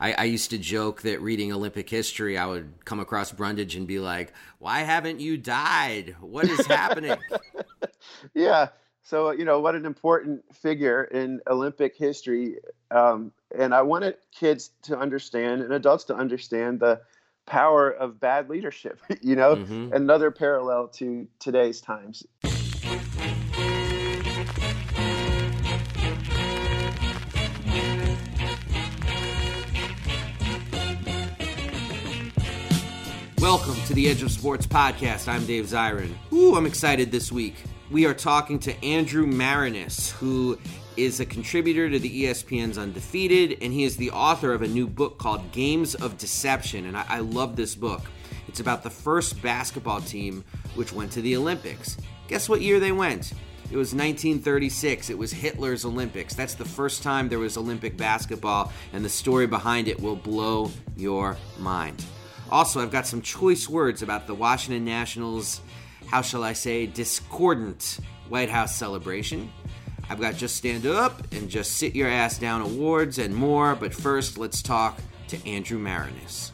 I, I, used to joke that reading Olympic history, I would come across Brundage and be like, "Why haven't you died? What is happening?" yeah. So you know what an important figure in Olympic history, um, and I wanted kids to understand and adults to understand the power of bad leadership. You know, mm-hmm. another parallel to today's times. Welcome to the Edge of Sports podcast. I'm Dave Zirin. Ooh, I'm excited this week. We are talking to Andrew Maraniss, who is a contributor to the ESPN's Undefeated, and he is the author of a new book called Games of Deception. And I, I love this book. It's about the first basketball team which went to the Olympics. Guess what year they went? It was 1936. It was Hitler's Olympics. That's the first time there was Olympic basketball, and the story behind it will blow your mind. Also, I've got some choice words about the Washington Nationals, how shall I say, discordant White House celebration. I've got Just Stand Up and Just Sit Your Ass Down awards and more, but first, let's talk to Andrew Maraniss.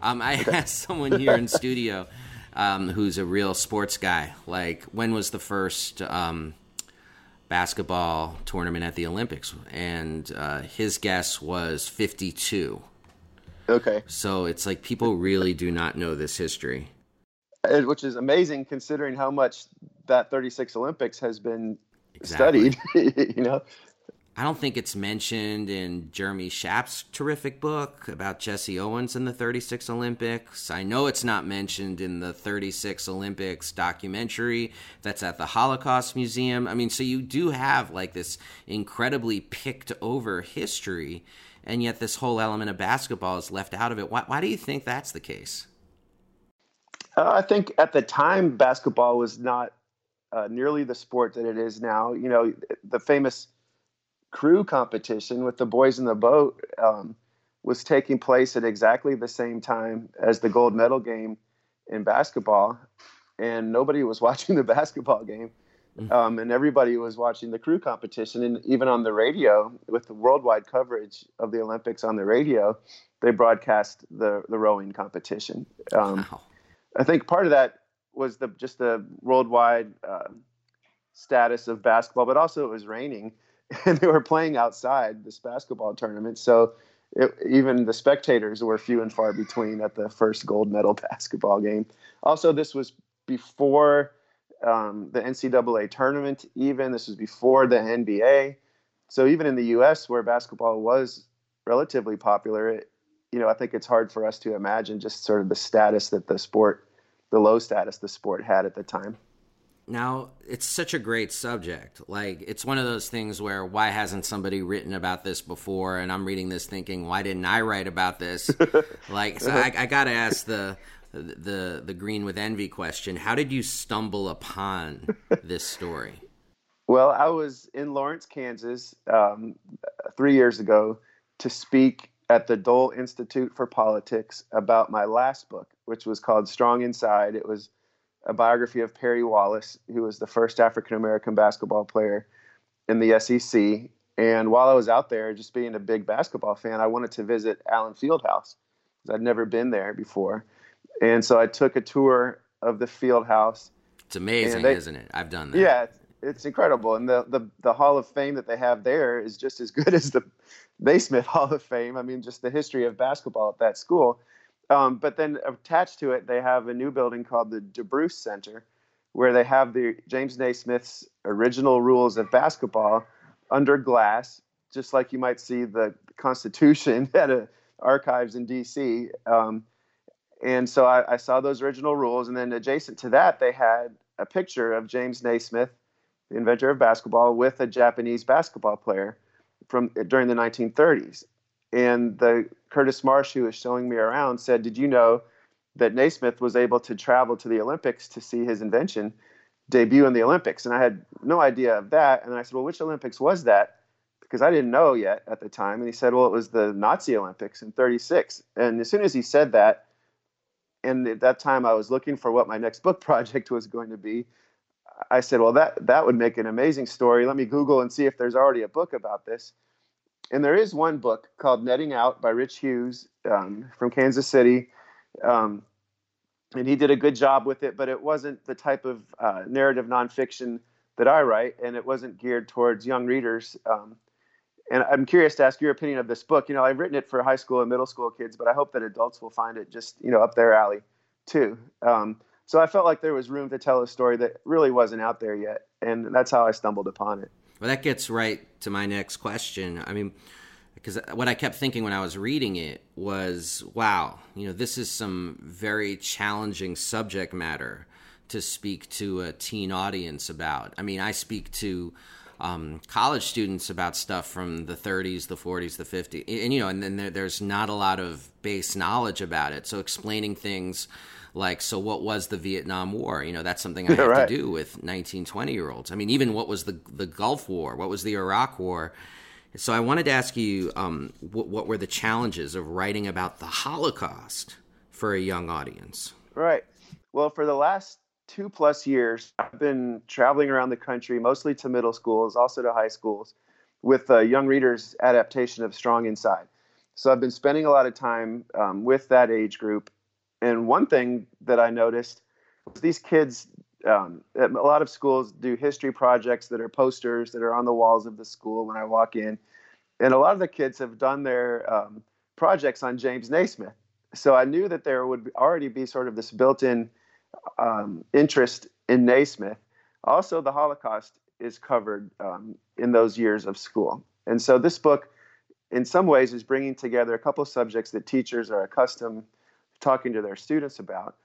Um, I asked someone here in studio um, who's a real sports guy, like, when was the first um, basketball tournament at the Olympics, and uh, his guess was 52. Okay. So it's like people really do not know this history. Which is amazing considering how much that 36 Olympics has been exactly. studied, you know? I don't think it's mentioned in Jeremy Schaap's terrific book about Jesse Owens in the 36 Olympics. I know it's not mentioned in the 36 Olympics documentary that's at the Holocaust Museum. I mean, so you do have like this incredibly picked over history, and yet this whole element of basketball is left out of it. Why, why do you think that's the case? Uh, I think at the time, basketball was not uh, nearly the sport that it is now. You know, the famous crew competition with the boys in the boat um, was taking place at exactly the same time as the gold medal game in basketball, and nobody was watching the basketball game. Mm. Um, and everybody was watching the crew competition, and even on the radio, with the worldwide coverage of the Olympics on the radio, they broadcast the the rowing competition. Um, wow. I think part of that was the just the worldwide uh, status of basketball, but also it was raining, and they were playing outside this basketball tournament. So it, even the spectators were few and far between at the first gold medal basketball game. Also, this was before um, the NCAA tournament. Even this was before the NBA. So even in the U.S., where basketball was relatively popular, it, you know, I think it's hard for us to imagine just sort of the status that the sport, the low status the sport had at the time. Now, it's such a great subject. Like, it's one of those things where why hasn't somebody written about this before? And I'm reading this thinking, why didn't I write about this? like, so I, I got to ask the the the green with envy question. How did you stumble upon this story? Well, I was in Lawrence, Kansas, um, three years ago to speak at the Dole Institute for Politics about my last book, which was called Strong Inside. It was a biography of Perry Wallace, who was the first African American basketball player in the SEC. And while I was out there, just being a big basketball fan, I wanted to visit Allen Fieldhouse because I'd never been there before. And so I took a tour of the Fieldhouse. It's amazing, they, isn't it? I've done that. Yeah, it's, it's incredible. And the, the, the Hall of Fame that they have there is just as good as the Naismith Hall of Fame. I mean, just the history of basketball at that school. Um, but then attached to it, they have a new building called the DeBruce Center, where they have the James Naismith's original rules of basketball under glass, just like you might see the Constitution at a archives in D.C. Um, and so I, I, saw those original rules, and then adjacent to that, they had a picture of James Naismith the inventor of basketball, with a Japanese basketball player from during the 1930s. And the Curtis Marsh, who was showing me around, said, "Did you know that Naismith was able to travel to the Olympics to see his invention debut in the Olympics?" And I had no idea of that. And I said, "Well, which Olympics was that?" Because I didn't know yet at the time. And he said, "Well, it was the Nazi Olympics in '36." And as soon as he said that, and at that time I was looking for what my next book project was going to be. I said, "Well, that that would make an amazing story. Let me Google and see if there's already a book about this." And there is one book called Netting Out by Rich Hughes um, from Kansas City. Um, and he did a good job with it, but it wasn't the type of uh, narrative nonfiction that I write, and it wasn't geared towards young readers. Um, and I'm curious to ask your opinion of this book. You know, I've written it for high school and middle school kids, but I hope that adults will find it just you know up their alley too. Um, so I felt like there was room to tell a story that really wasn't out there yet, and that's how I stumbled upon it. Well, that gets right to my next question. I mean, because what I kept thinking when I was reading it was, wow, you know, this is some very challenging subject matter to speak to a teen audience about. I mean, I speak to um, college students about stuff from the 30s, the 40s, the 50s, and, and you know, and then there, there's not a lot of base knowledge about it. So explaining things like so what was the vietnam war? You know that's something i have right. to do with 19 20 year olds i mean even what was the the gulf war? What was the iraq war? So i wanted to ask you um, what, what were the challenges of writing about the holocaust for a young audience? Right. Well for the last two plus years i've been traveling around the country mostly to middle schools also to high schools with uh, young readers adaptation of strong inside. So i've been spending a lot of time um, with that age group and one thing that I noticed was these kids, um, a lot of schools do history projects that are posters that are on the walls of the school when I walk in. And a lot of the kids have done their um, projects on James Naismith. So I knew that there would already be sort of this built in um, interest in Naismith. Also, the Holocaust is covered um, in those years of school. And so this book, in some ways, is bringing together a couple of subjects that teachers are accustomed talking to their students about.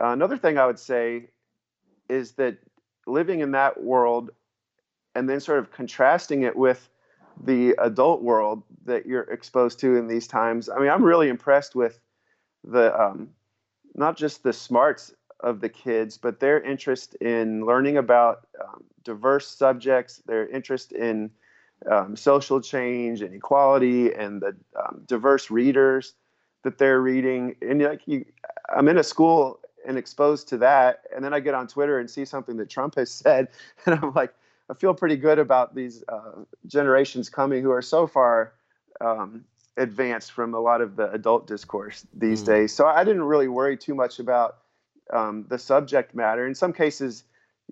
Another thing I would say is that living in that world and then sort of contrasting it with the adult world that you're exposed to in these times. I mean, I'm really impressed with the um, not just the smarts of the kids, but their interest in learning about um, diverse subjects, their interest in um, social change and equality, and the um, diverse readers that they're reading and like you i'm in a school and exposed to that and then i get on twitter and see something that trump has said and i'm like i feel pretty good about these uh, generations coming who are so far um, advanced from a lot of the adult discourse these mm. days so i didn't really worry too much about um, the subject matter in some cases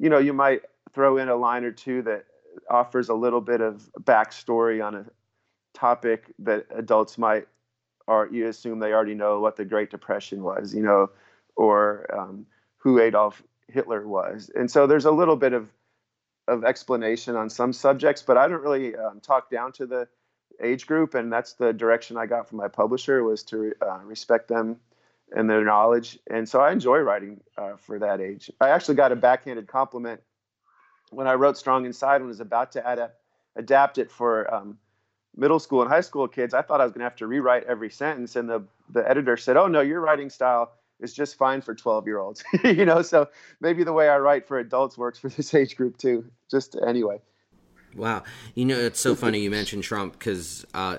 you know you might throw in a line or two that offers a little bit of backstory on a topic that adults might or you assume they already know what the Great Depression was, you know, or um, who Adolf Hitler was. And so there's a little bit of of explanation on some subjects, but I don't really um, talk down to the age group, and that's the direction I got from my publisher was to uh, respect them and their knowledge. And so I enjoy writing uh, for that age. I actually got a backhanded compliment when I wrote Strong Inside and was about to adapt, adapt it for um, middle school and high school kids, I thought I was going to have to rewrite every sentence. And the, the editor said, Oh, no, your writing style is just fine for 12 year olds. you know, so maybe the way I write for adults works for this age group too. Just anyway. Wow. You know, it's so funny you mentioned Trump because uh,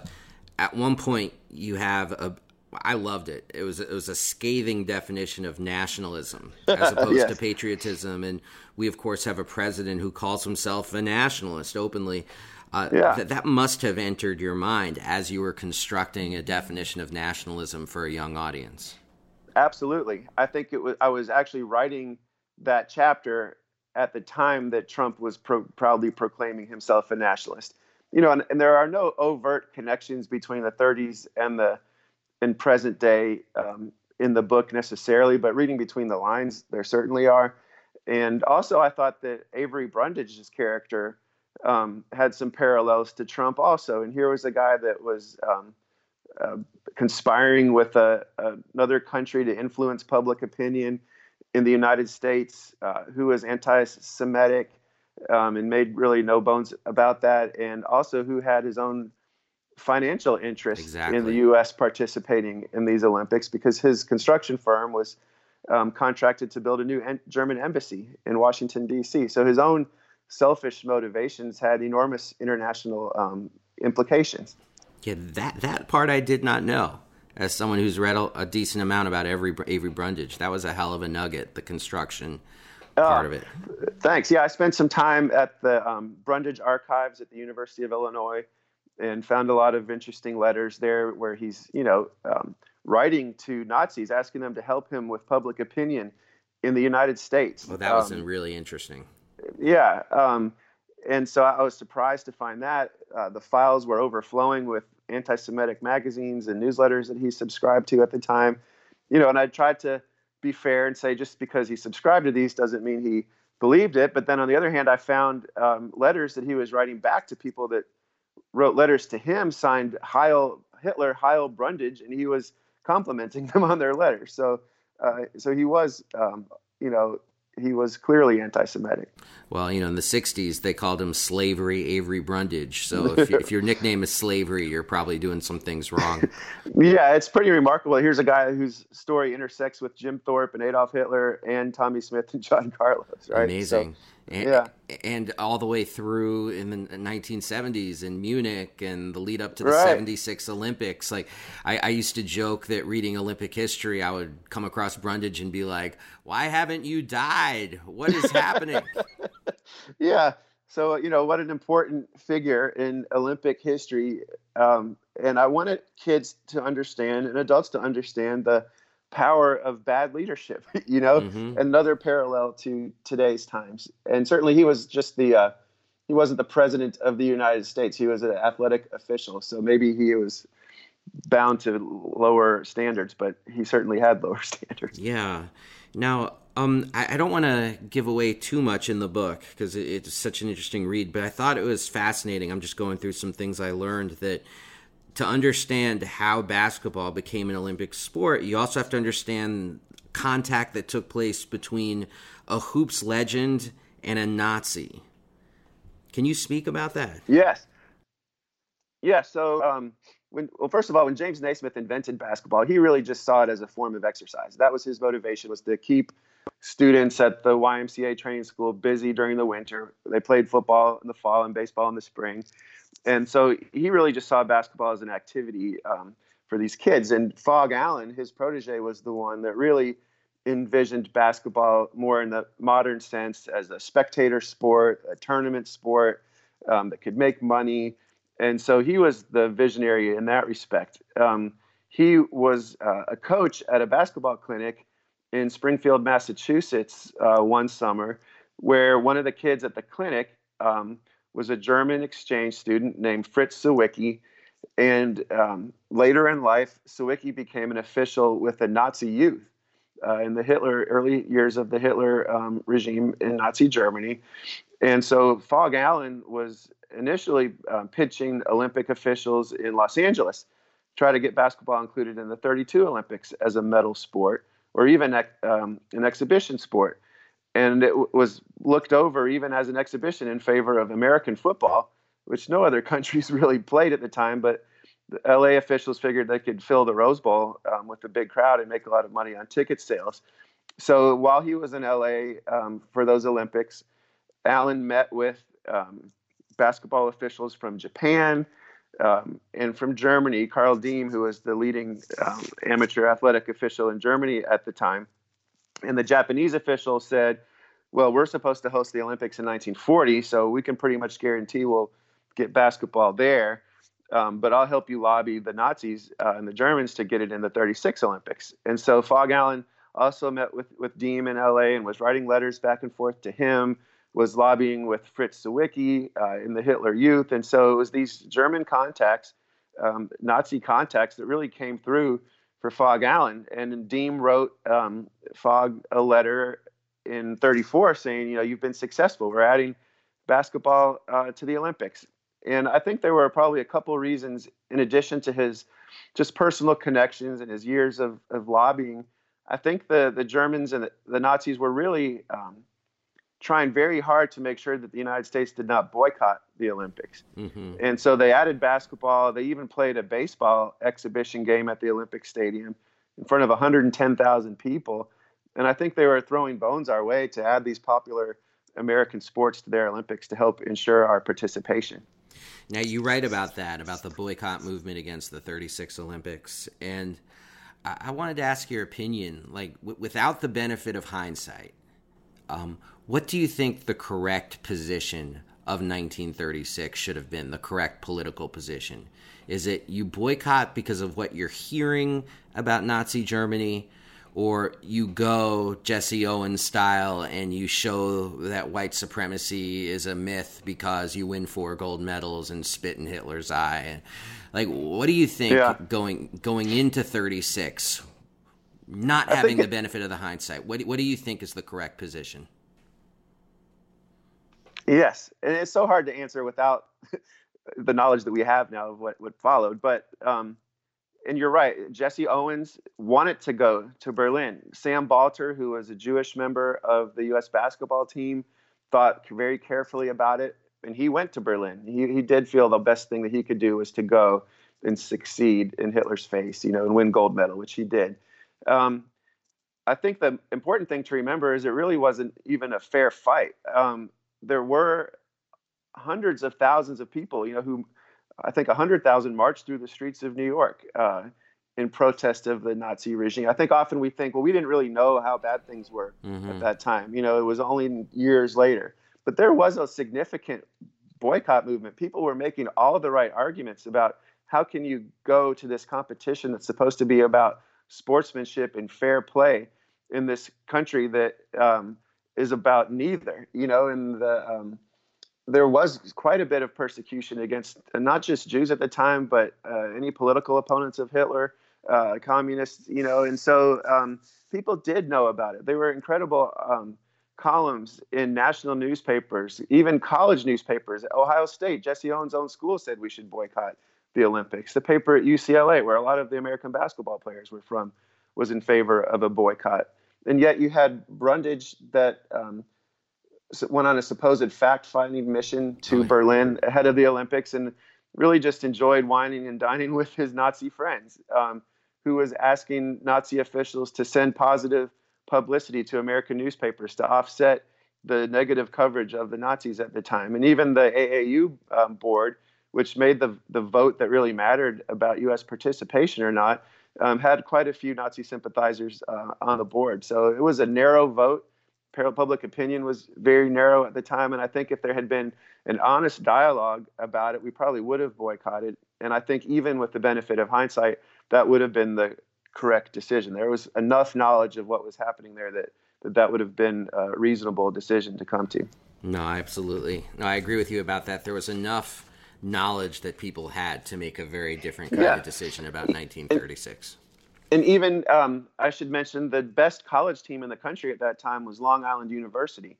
at one point you have a, I loved it. It was it was a scathing definition of nationalism as opposed yes. to patriotism, and we of course have a president who calls himself a nationalist openly. Uh, yeah. Th- that must have entered your mind as you were constructing a definition of nationalism for a young audience. Absolutely. I think it was. I was actually writing that chapter at the time that Trump was pro- proudly proclaiming himself a nationalist. You know, and, and, there are no overt connections between the 30s and the and present day um, in the book necessarily, but reading between the lines, there certainly are. And also, I thought that Avery Brundage's character um, had some parallels to Trump also. And here was a guy that was um, uh, conspiring with a, another country to influence public opinion in the United States, uh, who was anti-Semitic, um, and made really no bones about that, and also who had his own financial interest exactly. in the U.S. participating in these Olympics because his construction firm was um, contracted to build a new en- German embassy in Washington D.C. So his own selfish motivations had enormous international um, implications. Yeah, that that part I did not know. As someone who's read a, a decent amount about every Avery Brundage, that was a hell of a nugget. The construction part uh, of it. Thanks. Yeah, I spent some time at the um, Brundage Archives at the University of Illinois and found a lot of interesting letters there where he's, you know, um, writing to Nazis, asking them to help him with public opinion in the United States. Well, that was um, really interesting. Yeah. Um, and so I was surprised to find that uh, the files were overflowing with anti-Semitic magazines and newsletters that he subscribed to at the time. You know, and I tried to be fair and say just because he subscribed to these doesn't mean he believed it. But then on the other hand, I found um, letters that he was writing back to people that wrote letters to him signed Heil Hitler, Heil Brundage, and he was complimenting them on their letters. So, uh, so he was, um, you know, he was clearly anti-Semitic. Well, you know, in the '60s they called him Slavery Avery Brundage. So if, if your nickname is Slavery, you're probably doing some things wrong. yeah, it's pretty remarkable. Here's a guy whose story intersects with Jim Thorpe and Adolf Hitler and Tommy Smith and John Carlos. Right? Amazing. So, and, yeah. and all the way through in the 1970s in Munich and the lead up to the right. 76 Olympics. Like, I, I, used to joke that reading Olympic history, I would come across Brundage and be like, why haven't you died? What is happening? yeah. So, you know, what an important figure in Olympic history. Um, and I wanted kids to understand and adults to understand the power of bad leadership, you know, mm-hmm. another parallel to today's times. And certainly he was just the, uh, he wasn't the president of the United States. He was an athletic official. So maybe he was bound to lower standards, but he certainly had lower standards. Yeah. Now, um, I, I don't want to give away too much in the book because it, it's such an interesting read, but I thought it was fascinating. I'm just going through some things I learned that to understand how basketball became an Olympic sport, you also have to understand contact that took place between a hoops legend and a Nazi. Can you speak about that? Yes. Yeah. So, um, when, well, first of all, when James Naismith invented basketball, he really just saw it as a form of exercise. That was his motivation: was to keep students at the YMCA training school busy during the winter. They played football in the fall and baseball in the spring and so he really just saw basketball as an activity um, for these kids. And Phog Allen, his protege, was the one that really envisioned basketball more in the modern sense as a spectator sport, a tournament sport um, that could make money. And so he was the visionary in that respect. Um, he was uh, a coach at a basketball clinic in Springfield, Massachusetts, uh, one summer, where one of the kids at the clinic um, was a German exchange student named Fritz Sawicki. And um, later in life, Sawicki became an official with the Nazi youth uh, in the Hitler early years of the Hitler um, regime in Nazi Germany. And so Phog Allen was initially um, pitching Olympic officials in Los Angeles, to try to get basketball included in the 32 Olympics as a medal sport or even um, an exhibition sport and it was looked over even as an exhibition in favor of American football, which no other countries really played at the time. But the LA officials figured they could fill the Rose Bowl um, with a big crowd and make a lot of money on ticket sales. So while he was in LA um, for those Olympics, Allen met with um, basketball officials from Japan um, and from Germany. Carl Diem, who was the leading um, amateur athletic official in Germany at the time and the Japanese official said, well, we're supposed to host the Olympics in 1940, so we can pretty much guarantee we'll get basketball there. Um, but I'll help you lobby the Nazis uh, and the Germans to get it in the 36 Olympics. And so Phog Allen also met with, with Diem in LA and was writing letters back and forth to him, was lobbying with Fritz Sawicki uh, in the Hitler Youth. And so it was these German contacts, um, Nazi contacts that really came through for Phog Allen. And Diem wrote um, Phog a letter in 34 saying, you know, you've been successful. We're adding basketball uh, to the Olympics. And I think there were probably a couple of reasons, in addition to his just personal connections and his years of, of lobbying. I think the, the Germans and the, the Nazis were really um, trying very hard to make sure that the United States did not boycott the Olympics. Mm-hmm. And so they added basketball. They even played a baseball exhibition game at the Olympic Stadium in front of 110,000 people. And I think they were throwing bones our way to add these popular American sports to their Olympics to help ensure our participation. Now, you write about that, about the boycott movement against the 36 Olympics. And I, I wanted to ask your opinion, like, w- without the benefit of hindsight, um, what do you think the correct position of 1936 should have been, the correct political position? Is it you boycott because of what you're hearing about Nazi Germany? or you go Jesse Owens style and you show that white supremacy is a myth because you win four gold medals and spit in Hitler's eye. Like, what do you think yeah. going going into 36, not I having the it, benefit of the hindsight? What what do you think is the correct position? Yes, and it's so hard to answer without the knowledge that we have now of what what followed. But um, and you're right. Jesse Owens wanted to go to Berlin. Sam Balter, who was a Jewish member of the U.S. basketball team, thought very carefully about it, and he went to Berlin. He he did feel the best thing that he could do was to go and succeed in Hitler's face, you know, and win gold medal, which he did. Um, I think the important thing to remember is it really wasn't even a fair fight. Um, there were hundreds of thousands of people, you know, who I think 100,000 marched through the streets of New York uh, in protest of the Nazi regime. I think often we think, well, we didn't really know how bad things were mm-hmm. at that time. You know, it was only years later. But there was a significant boycott movement. People were making all the right arguments about how can you go to this competition that's supposed to be about sportsmanship and fair play in this country that um, is about neither. You know, and the um, there was quite a bit of persecution against uh, not just Jews at the time, but uh, any political opponents of Hitler, uh, communists, you know, and so um, people did know about it. There were incredible um, columns in national newspapers, even college newspapers. Ohio State, Jesse Owens' own school said we should boycott the Olympics. The paper at UCLA, where a lot of the American basketball players were from, was in favor of a boycott. And yet you had Brundage that um, went on a supposed fact-finding mission to Berlin ahead of the Olympics, and really just enjoyed wining and dining with his Nazi friends, um, who was asking Nazi officials to send positive publicity to American newspapers to offset the negative coverage of the Nazis at the time, and even the AAU um, board, which made the the vote that really mattered about U.S. participation or not, um, had quite a few Nazi sympathizers uh, on the board. So it was a narrow vote public opinion was very narrow at the time, and I think if there had been an honest dialogue about it, we probably would have boycotted. And I think even with the benefit of hindsight, that would have been the correct decision. There was enough knowledge of what was happening there that that, that would have been a reasonable decision to come to. No, absolutely. No, I agree with you about that. There was enough knowledge that people had to make a very different kind yeah. of decision about 1936 and even um, I should mention the best college team in the country at that time was Long Island University,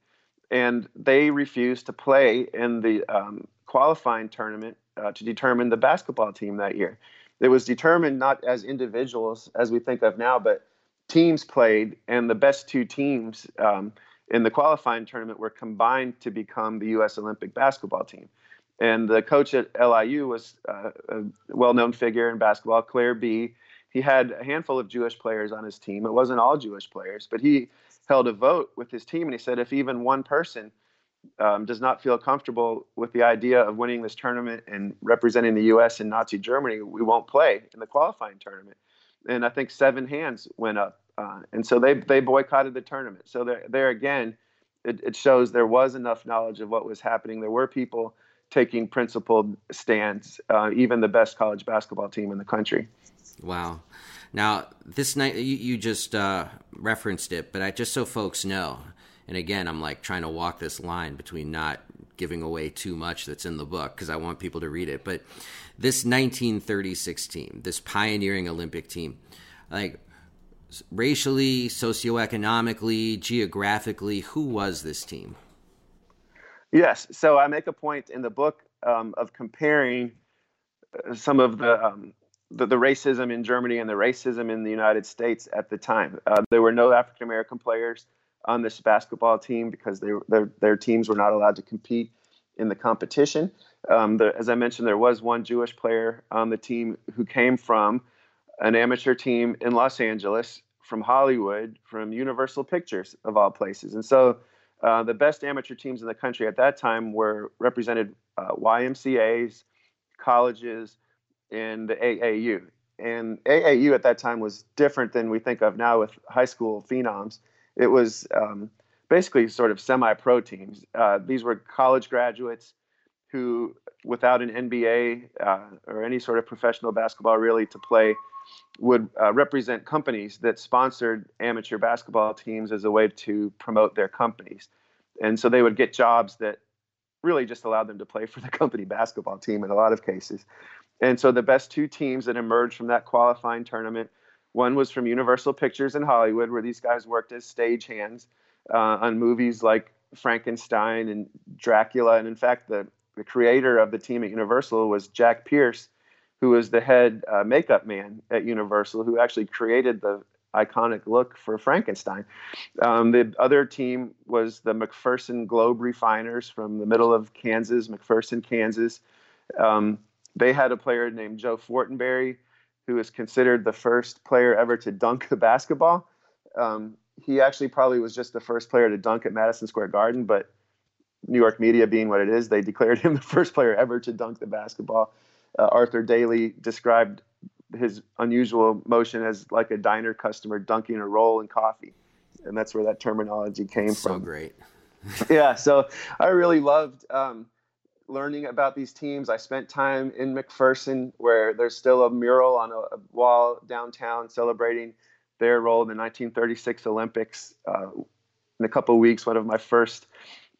and they refused to play in the um, qualifying tournament uh, to determine the basketball team that year. It was determined not as individuals as we think of now, but teams played, and the best two teams um, in the qualifying tournament were combined to become the U.S. Olympic basketball team. And the coach at LIU was uh, a well-known figure in basketball, Clair Bee he had a handful of Jewish players on his team. It wasn't all Jewish players, but he held a vote with his team and he said if even one person um, does not feel comfortable with the idea of winning this tournament and representing the U.S. in Nazi Germany, we won't play in the qualifying tournament. And I think seven hands went up, uh, and so they they boycotted the tournament. So there there again, it, it shows there was enough knowledge of what was happening. There were people taking principled stands, uh, even the best college basketball team in the country. Wow. Now, this night, you, you just uh, referenced it, but I, just so folks know, and again, I'm like trying to walk this line between not giving away too much that's in the book because I want people to read it. But this 1936 team, this pioneering Olympic team, like racially, socioeconomically, geographically, who was this team? Yes. So I make a point in the book um, of comparing uh, some of the um, the, the, racism in Germany and the racism in the United States at the time. Uh, there were no African American players on this basketball team because they, their, their teams were not allowed to compete in the competition. Um, the, as I mentioned, there was one Jewish player on the team who came from an amateur team in Los Angeles, from Hollywood, from Universal Pictures, of all places. And so uh, the best amateur teams in the country at that time were represented uh, YMCA's, colleges, and the AAU. And AAU at that time was different than we think of now with high school phenoms. It was um, basically sort of semi-pro teams. Uh, these were college graduates who, without an NBA uh, or any sort of professional basketball really to play, would uh, represent companies that sponsored amateur basketball teams as a way to promote their companies. And so they would get jobs that really just allowed them to play for the company basketball team in a lot of cases. And so the best two teams that emerged from that qualifying tournament, one was from Universal Pictures in Hollywood, where these guys worked as stagehands uh, on movies like Frankenstein and Dracula. And in fact, the, the creator of the team at Universal was Jack Pierce, who was the head uh, makeup man at Universal, who actually created the iconic look for Frankenstein. Um, the other team was the McPherson Globe Refiners from the middle of Kansas, McPherson, Kansas. Um, they had a player named Joe Fortenberry, who is considered the first player ever to dunk a basketball. Um, he actually probably was just the first player to dunk at Madison Square Garden, but New York media being what it is, they declared him the first player ever to dunk the basketball. Uh, Arthur Daly described his unusual motion as like a diner customer dunking a roll in coffee, and that's where that terminology came so from. So great. yeah, so I really loved um, learning about these teams. I spent time in McPherson, where there's still a mural on a, a wall downtown celebrating their role in the 1936 Olympics. Uh, in a couple of weeks, one of my first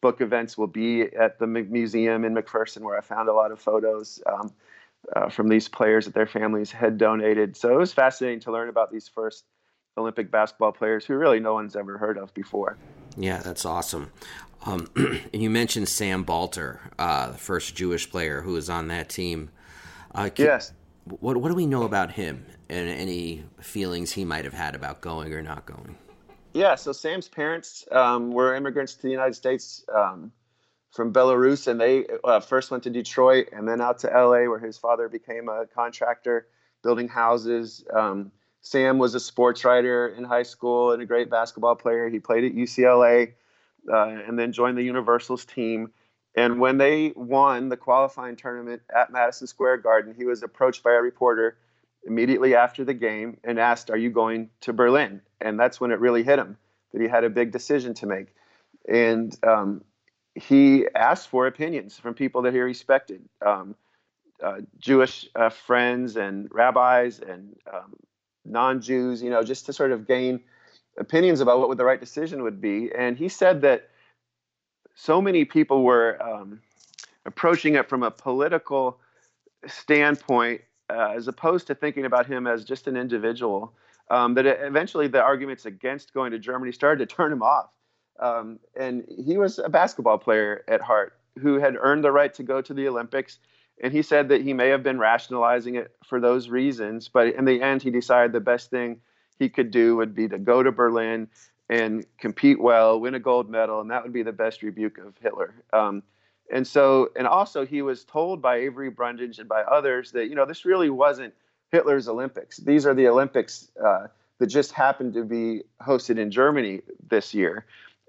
book events will be at the museum in McPherson, where I found a lot of photos um, uh, from these players that their families had donated. So it was fascinating to learn about these first Olympic basketball players who really no one's ever heard of before. Yeah, that's awesome. Um, and you mentioned Sam Balter, uh, the first Jewish player who was on that team. Uh, can, yes. What What do we know about him and any feelings he might have had about going or not going? Yeah, so Sam's parents um, were immigrants to the United States um, from Belarus, and they uh, first went to Detroit and then out to LA, where his father became a contractor building houses. Um, Sam was a sports writer in high school and a great basketball player. He played at UCLA uh, and then joined the Universals team. And when they won the qualifying tournament at Madison Square Garden, he was approached by a reporter immediately after the game and asked, Are you going to Berlin? And that's when it really hit him that he had a big decision to make. And um, he asked for opinions from people that he respected um, uh, Jewish uh, friends and rabbis and um, non-Jews, you know, just to sort of gain opinions about what the right decision would be. And he said that so many people were um, approaching it from a political standpoint, uh, as opposed to thinking about him as just an individual. Um, that eventually the arguments against going to Germany started to turn him off. Um, and he was a basketball player at heart who had earned the right to go to the Olympics and he said that he may have been rationalizing it for those reasons, but in the end, he decided the best thing he could do would be to go to Berlin and compete well, win a gold medal, and that would be the best rebuke of Hitler. Um, and so, and also, he was told by Avery Brundage and by others that you know this really wasn't Hitler's Olympics. These are the Olympics uh, that just happened to be hosted in Germany this year,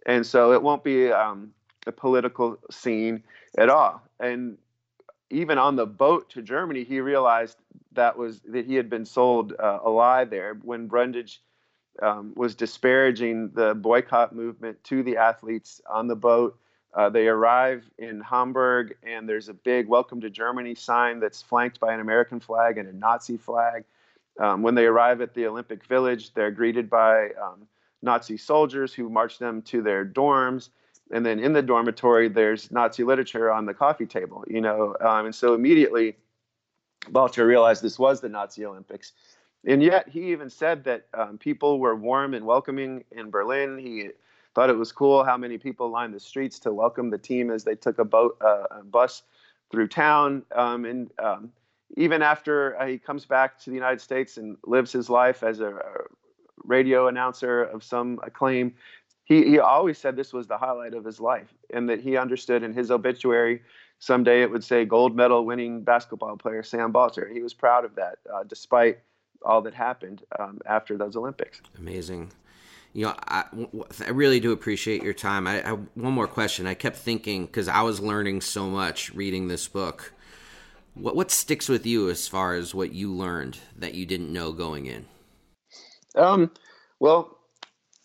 and so it won't be um, a political scene at all. And even on the boat to Germany, he realized that was that he had been sold uh, a lie there when Brundage um, was disparaging the boycott movement to the athletes on the boat. Uh, they arrive in Hamburg, and there's a big "Welcome to Germany" sign that's flanked by an American flag and a Nazi flag. Um, when they arrive at the Olympic Village, they're greeted by um, Nazi soldiers who march them to their dorms. And then in the dormitory there's nazi literature on the coffee table you know um, and so immediately balter realized this was the nazi olympics. And yet he even said that um, people were warm and welcoming in berlin. He thought it was cool how many people lined the streets to welcome the team as they took a boat uh, a bus through town. Um, and um, even after uh, he comes back to the united states and lives his life as a radio announcer of some acclaim he he always said this was the highlight of his life, and that he understood in his obituary someday it would say gold medal winning basketball player Sam Balter. He was proud of that, uh, despite all that happened um, after those Olympics. Amazing. You know, I, I really do appreciate your time. I, I one more question. I kept thinking because I was learning so much reading this book. What what sticks with you as far as what you learned that you didn't know going in? Um, well,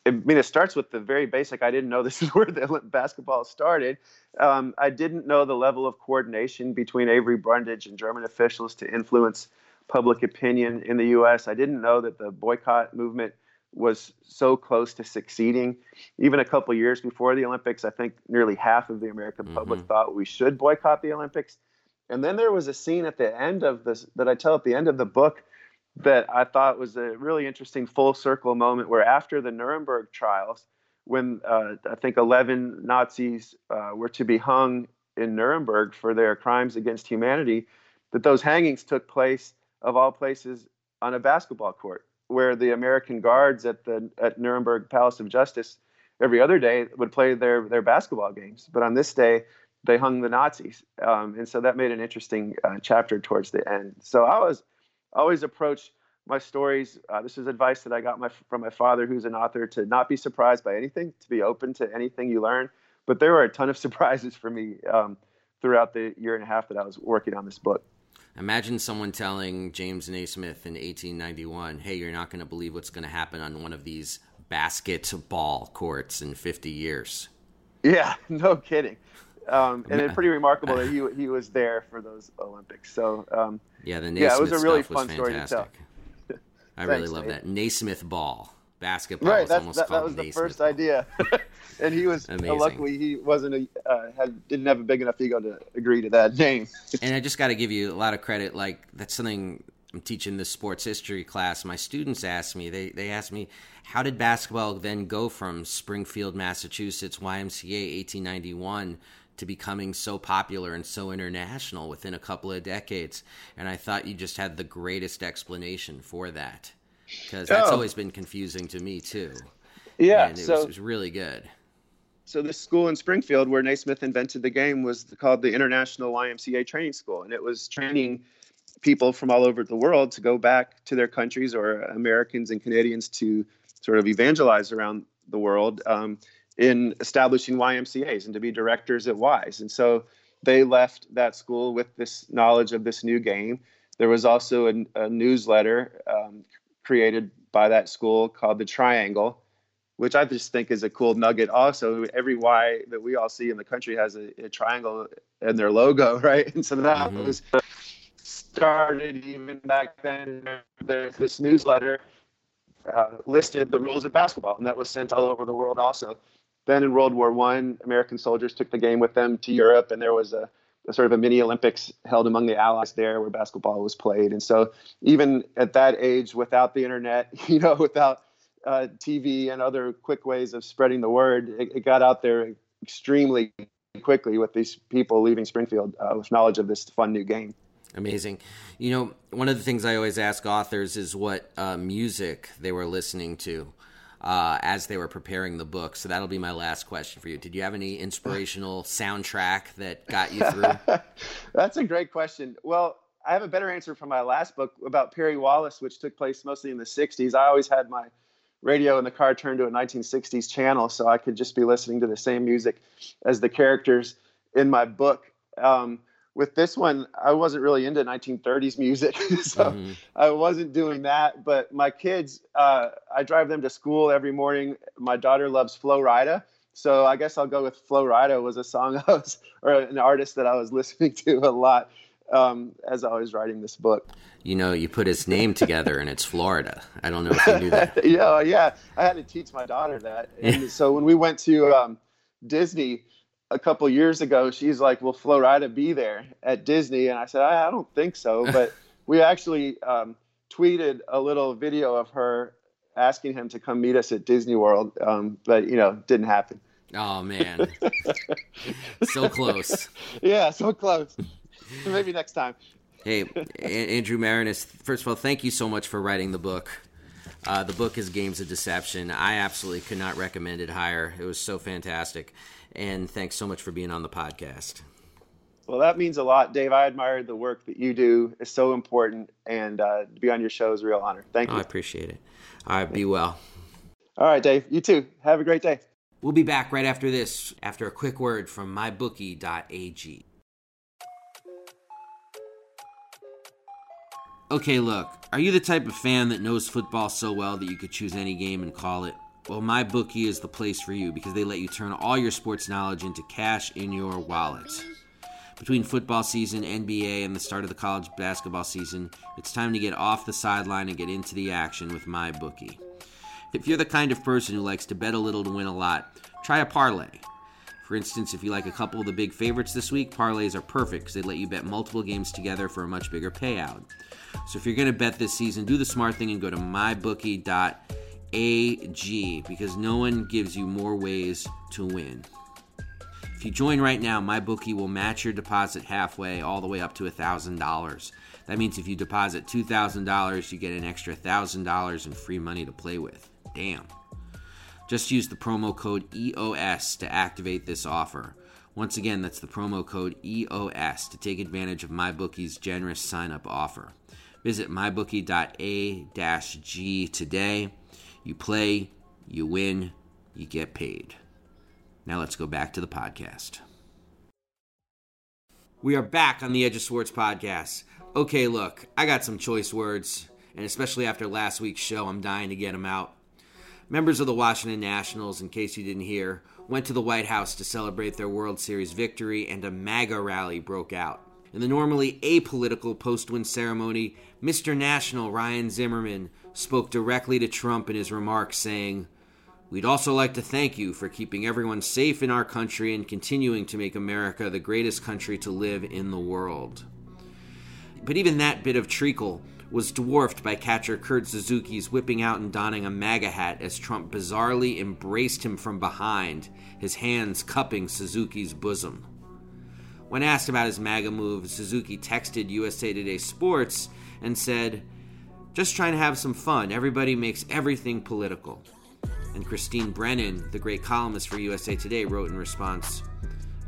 I mean, it starts with the very basic. I didn't know this is where the basketball started. Um, I didn't know the level of coordination between Avery Brundage and German officials to influence public opinion in the U.S. I didn't know that the boycott movement was so close to succeeding. Even a couple years before the Olympics, I think nearly half of the American mm-hmm. public thought we should boycott the Olympics. And then there was a scene at the end of this that I tell at the end of the book that I thought was a really interesting full circle moment where after the Nuremberg trials, when uh, I think 11 Nazis uh, were to be hung in Nuremberg for their crimes against humanity, that those hangings took place, of all places, on a basketball court, where the American guards at the at Nuremberg Palace of Justice every other day would play their their basketball games, but on this day they hung the Nazis, um, and so that made an interesting uh, chapter towards the end. So I was always approach my stories. Uh, this is advice that I got my, from my father, who's an author, to not be surprised by anything, to be open to anything you learn. But there were a ton of surprises for me um, throughout the year and a half that I was working on this book. Imagine someone telling James Naismith in 1891, "Hey, you're not going to believe what's going to happen on one of these basketball courts in 50 years." Yeah, no kidding. Um, and it's pretty remarkable that he he was there for those Olympics. So um, yeah, the Naismith yeah, it was a really fun story to tell. I really love that Naismith ball basketball. Right, that, that, that was the first ball. idea, and he was uh, luckily he wasn't a uh, had didn't have a big enough ego to agree to that name. and I just got to give you a lot of credit. Like that's something I'm teaching this sports history class. My students ask me they they ask me how did basketball then go from Springfield, Massachusetts YMCA 1891 to becoming so popular and so international within a couple of decades. And I thought you just had the greatest explanation for that because that's oh. always been confusing to me too. Yeah, and it, so, was, it was really good. So this school in Springfield where Naismith invented the game was called the International YMCA Training School, and it was training people from all over the world to go back to their countries or Americans and Canadians to sort of evangelize around the world. Um, in establishing YMCA's and to be directors at WISE. And so they left that school with this knowledge of this new game. There was also a, a newsletter um, created by that school called the Triangle, which I just think is a cool nugget. Also, every Y that we all see in the country has a, a triangle in their logo, right? And so that mm-hmm. was started even back then. There's this newsletter uh, listed the rules of basketball, and that was sent all over the world also. Then in World War One, American soldiers took the game with them to Europe, and there was a, a, sort of a mini Olympics held among the Allies there, where basketball was played. And so, even at that age, without the internet, you know, without uh, TV and other quick ways of spreading the word, it, it, got out there extremely quickly with these people leaving Springfield uh, with knowledge of this fun new game. Amazing. You know, one of the things I always ask authors is what uh, music they were listening to uh, as they were preparing the book. So that'll be my last question for you. Did you have any inspirational soundtrack that got you through? That's a great question. Well, I have a better answer for my last book about Perry Wallace, which took place mostly in the 60s. I always had my radio in the car turned to a 1960s channel so I could just be listening to the same music as the characters in my book. Um, with this one, I wasn't really into 1930s music, so mm-hmm. I wasn't doing that. But my kids, uh, I drive them to school every morning. My daughter loves Flo Rida, so I guess I'll go with Flo Rida was a song I was, or an artist that I was listening to a lot um, as I was writing this book. You know, you put his name together, and it's Florida. I don't know if you knew that. yeah, yeah, I had to teach my daughter that, and so when we went to um, Disney a couple years ago, she's like, "Will Flo Rida be there at Disney?" And I said, "I, I don't think so." But we actually um, tweeted a little video of her asking him to come meet us at Disney World, um, but you know, didn't happen. Oh man, so close. Yeah, so close. Maybe next time. Hey, Andrew Maraniss. First of all, thank you so much for writing the book. Uh, the book is Games of Deception. I absolutely could not recommend it higher. It was so fantastic. And thanks so much for being on the podcast. Well, that means a lot, Dave. I admire the work that you do. It's so important, and uh, to be on your show is a real honor. Thank you. Oh, I appreciate it. All right, be well. All right, Dave. You too. Have a great day. We'll be back right after this, after a quick word from mybookie.ag. Okay, look, are you the type of fan that knows football so well that you could choose any game and call it? Well, MyBookie is the place for you because they let you turn all your sports knowledge into cash in your wallet. Between football season, NBA, and the start of the college basketball season, it's time to get off the sideline and get into the action with MyBookie. If you're the kind of person who likes to bet a little to win a lot, try a parlay. For instance, if you like a couple of the big favorites this week, parlays are perfect because they let you bet multiple games together for a much bigger payout. So if you're going to bet this season, do the smart thing and go to mybookie.ag because no one gives you more ways to win. If you join right now, MyBookie will match your deposit halfway, all the way up to $1,000. That means if you deposit $2,000, you get an extra $1,000 in free money to play with. Damn. Just use the promo code EOS to activate this offer. Once again, that's the promo code EOS to take advantage of MyBookie's generous sign up offer. Visit mybookie.a-g today. You play, you win, you get paid. Now let's go back to the podcast. We are back on the Edge of Sports podcast. Okay, look, I got some choice words, and especially after last week's show, I'm dying to get them out. Members of the Washington Nationals, in case you didn't hear, went to the White House to celebrate their World Series victory, and a MAGA rally broke out. In the normally apolitical post win ceremony, Mr. National Ryan Zimmerman spoke directly to Trump in his remarks, saying, We'd also like to thank you for keeping everyone safe in our country and continuing to make America the greatest country to live in the world. But even that bit of treacle was dwarfed by catcher Kurt Suzuki's whipping out and donning a MAGA hat as Trump bizarrely embraced him from behind, his hands cupping Suzuki's bosom. When asked about his MAGA move, Suzuki texted USA Today Sports and said, Just trying to have some fun. Everybody makes everything political. And Christine Brennan, the great columnist for USA Today, wrote in response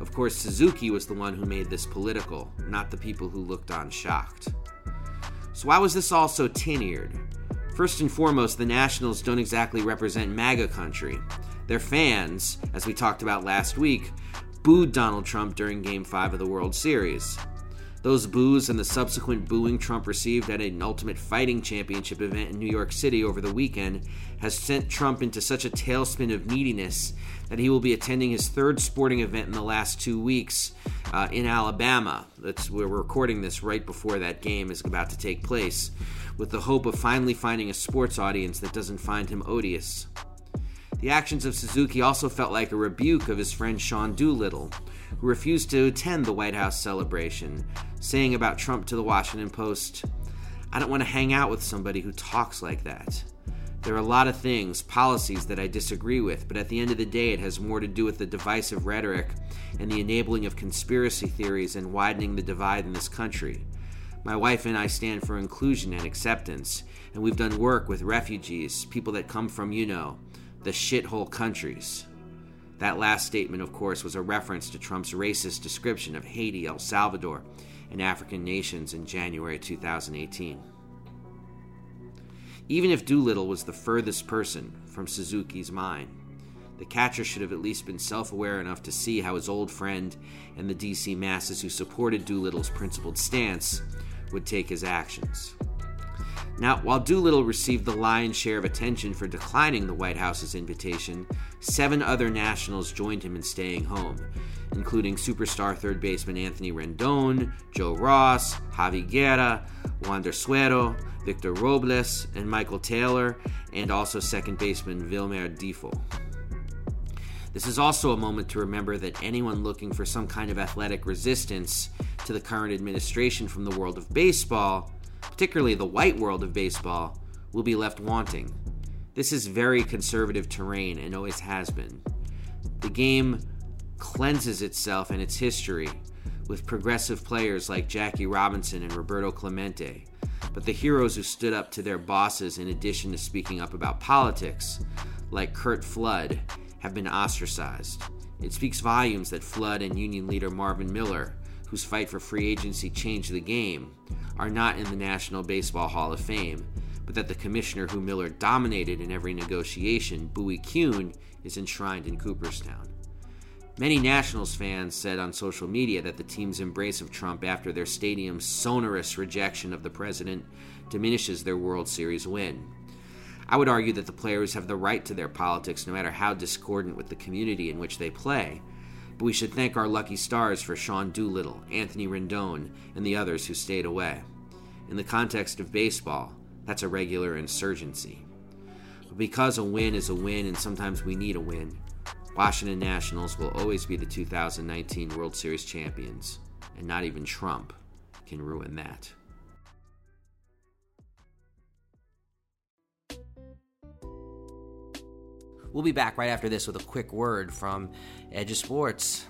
Of course, Suzuki was the one who made this political, not the people who looked on shocked. So, why was this all so tin eared? First and foremost, the Nationals don't exactly represent MAGA country. Their fans, as we talked about last week, booed Donald Trump during Game 5 of the World Series. Those boos and the subsequent booing Trump received at an Ultimate Fighting Championship event in New York City over the weekend has sent Trump into such a tailspin of neediness that he will be attending his third sporting event in the last two weeks uh, in Alabama. That's we're recording this right before that game is about to take place, with the hope of finally finding a sports audience that doesn't find him odious. The actions of Suzuki also felt like a rebuke of his friend Sean Doolittle, who refused to attend the White House celebration, saying about Trump to the Washington Post, I don't want to hang out with somebody who talks like that. There are a lot of things, policies that I disagree with, but at the end of the day, it has more to do with the divisive rhetoric and the enabling of conspiracy theories and widening the divide in this country. My wife and I stand for inclusion and acceptance, and we've done work with refugees, people that come from, you know, the shithole countries. That last statement, of course, was a reference to Trump's racist description of Haiti, El Salvador, and African nations in January 2018. Even if Doolittle was the furthest person from Suzuki's mind, the catcher should have at least been self aware enough to see how his old friend and the DC masses who supported Doolittle's principled stance would take his actions. Now, while Doolittle received the lion's share of attention for declining the White House's invitation, seven other nationals joined him in staying home, including superstar third baseman Anthony Rendon, Joe Ross, Javy Guerra, Wander Suero, Victor Robles, and Michael Taylor, and also second baseman Wilmer Difo. This is also a moment to remember that anyone looking for some kind of athletic resistance to the current administration from the world of baseball, particularly the white world of baseball, will be left wanting. This is very conservative terrain and always has been. The game cleanses itself and its history with progressive players like Jackie Robinson and Roberto Clemente, But the heroes who stood up to their bosses, in addition to speaking up about politics, like Curt Flood, have been ostracized. It speaks volumes that Flood and union leader Marvin Miller, whose fight for free agency changed the game, are not in the National Baseball Hall of Fame, but that the commissioner who Miller dominated in every negotiation, Bowie Kuhn, is enshrined in Cooperstown. Many Nationals fans said on social media that the team's embrace of Trump after their stadium's sonorous rejection of the president diminishes their World Series win. I would argue that the players have the right to their politics no matter how discordant with the community in which they play. But we should thank our lucky stars for Sean Doolittle, Anthony Rendon, and the others who stayed away. In the context of baseball, that's a regular insurgency. But because a win is a win and sometimes we need a win, Washington Nationals will always be the 2019 World Series champions, and not even Trump can ruin that. We'll be back right after this with a quick word from Edge of Sports.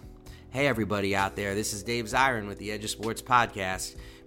Hey, everybody out there, this is Dave Zirin with the Edge of Sports podcast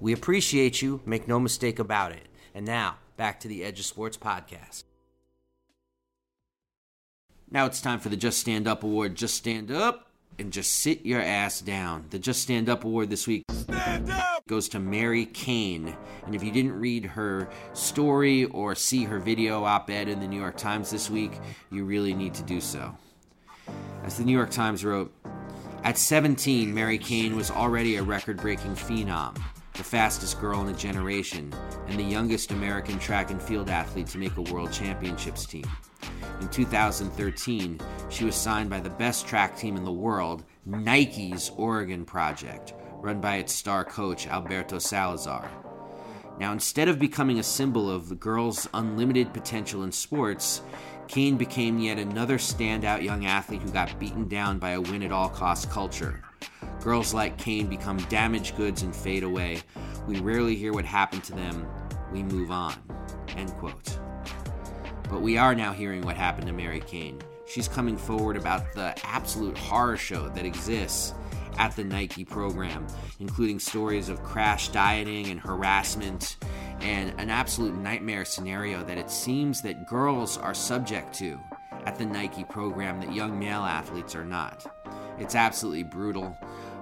we appreciate you, make no mistake about it. And now, back to the Edge of Sports podcast. Now it's time for the Just Stand Up Award. Just stand up and just sit your ass down. The Just Stand Up Award this week goes to Mary Cain. And if you didn't read her story or see her video op ed in the New York Times this week, you really need to do so. As the New York Times wrote, at 17, Mary Cain was already a record breaking phenom the fastest girl in a generation, and the youngest American track and field athlete to make a world championships team. In 2013, she was signed by the best track team in the world, Nike's Oregon Project, run by its star coach Alberto Salazar. Now, instead of becoming a symbol of the girls' unlimited potential in sports, Cain became yet another standout young athlete who got beaten down by a win at all costs culture. Girls like Cain become damaged goods and fade away. We rarely hear what happened to them. We move on. End quote. But we are now hearing what happened to Mary Cain. She's coming forward about the absolute horror show that exists at the Nike program, including stories of crash dieting and harassment, and an absolute nightmare scenario that it seems that girls are subject to at the Nike program that young male athletes are not. It's absolutely brutal.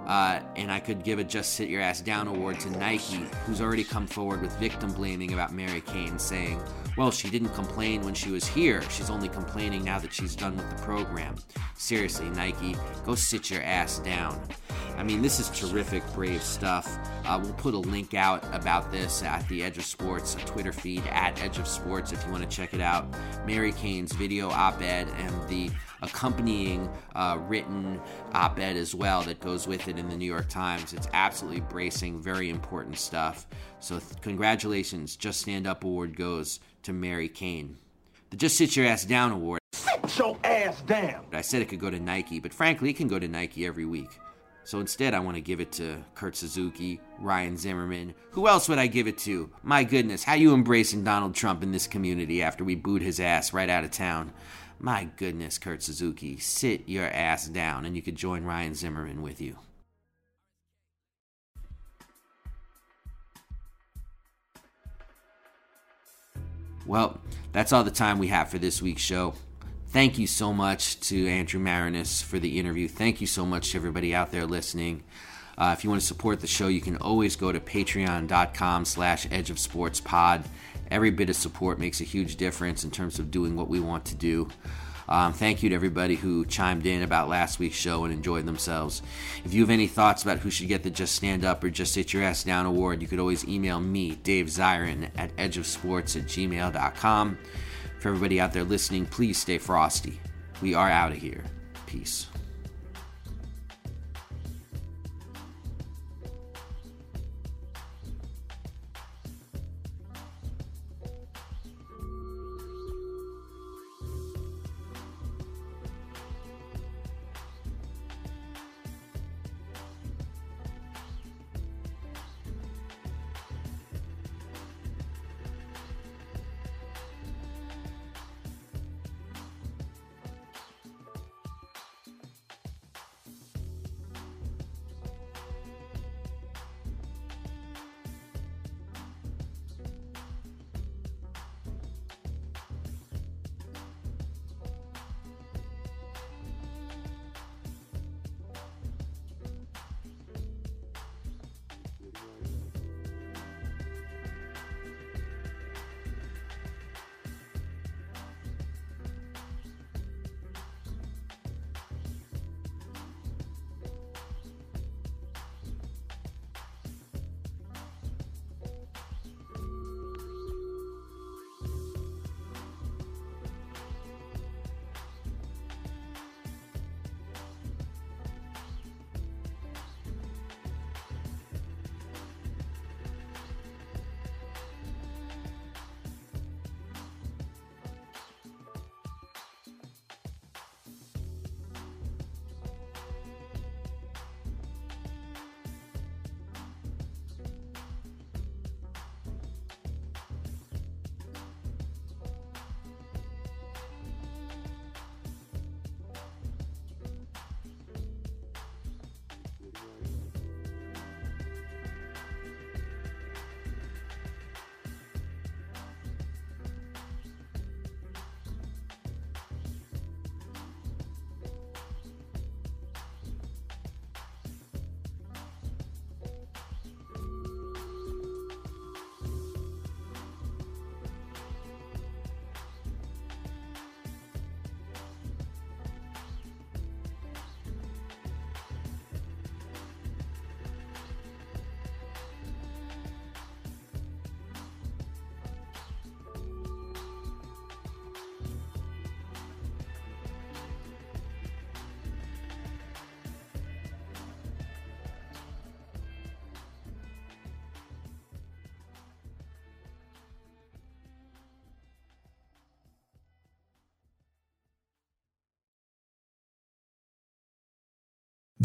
Uh, and I could give a Just Sit Your Ass Down award to Nike, who's already come forward with victim blaming about Mary Cain, saying, well, she didn't complain when she was here. She's only complaining now that she's done with the program. Seriously, Nike, go sit your ass down. I mean, this is terrific, brave stuff. Uh, we'll put a link out about this at the Edge of Sports Twitter feed at Edge of Sports if you want to check it out. Mary Cain's video op ed and the accompanying uh, written op ed as well that goes with it in the New York Times. It's absolutely bracing, very important stuff. So, th- congratulations. Just Stand Up Award goes to Mary Cain. The Just Sit Your Ass Down Award. Sit your ass down. I said it could go to Nike, but frankly, it can go to Nike every week. So instead, I want to give it to Kurt Suzuki, Ryan Zimmerman. Who else would I give it to? My goodness, how you embracing Donald Trump in this community after we booed his ass right out of town? My goodness, Kurt Suzuki, sit your ass down and you could join Ryan Zimmerman with you. Well, that's all the time we have for this week's show. Thank you so much to Andrew Maraniss for the interview. Thank you so much to everybody out there listening. Uh, if you want to support the show, you can always go to patreon.com slash edge of sports pod. Every bit of support makes a huge difference in terms of doing what we want to do. Um, thank you to everybody who chimed in about last week's show and enjoyed themselves. If you have any thoughts about who should get the Just Stand Up or Just Sit Your Ass Down award, you could always email me, Dave Zirin, at edgeofsports at gmail.com. For everybody out there listening, please stay frosty. We are out of here. Peace.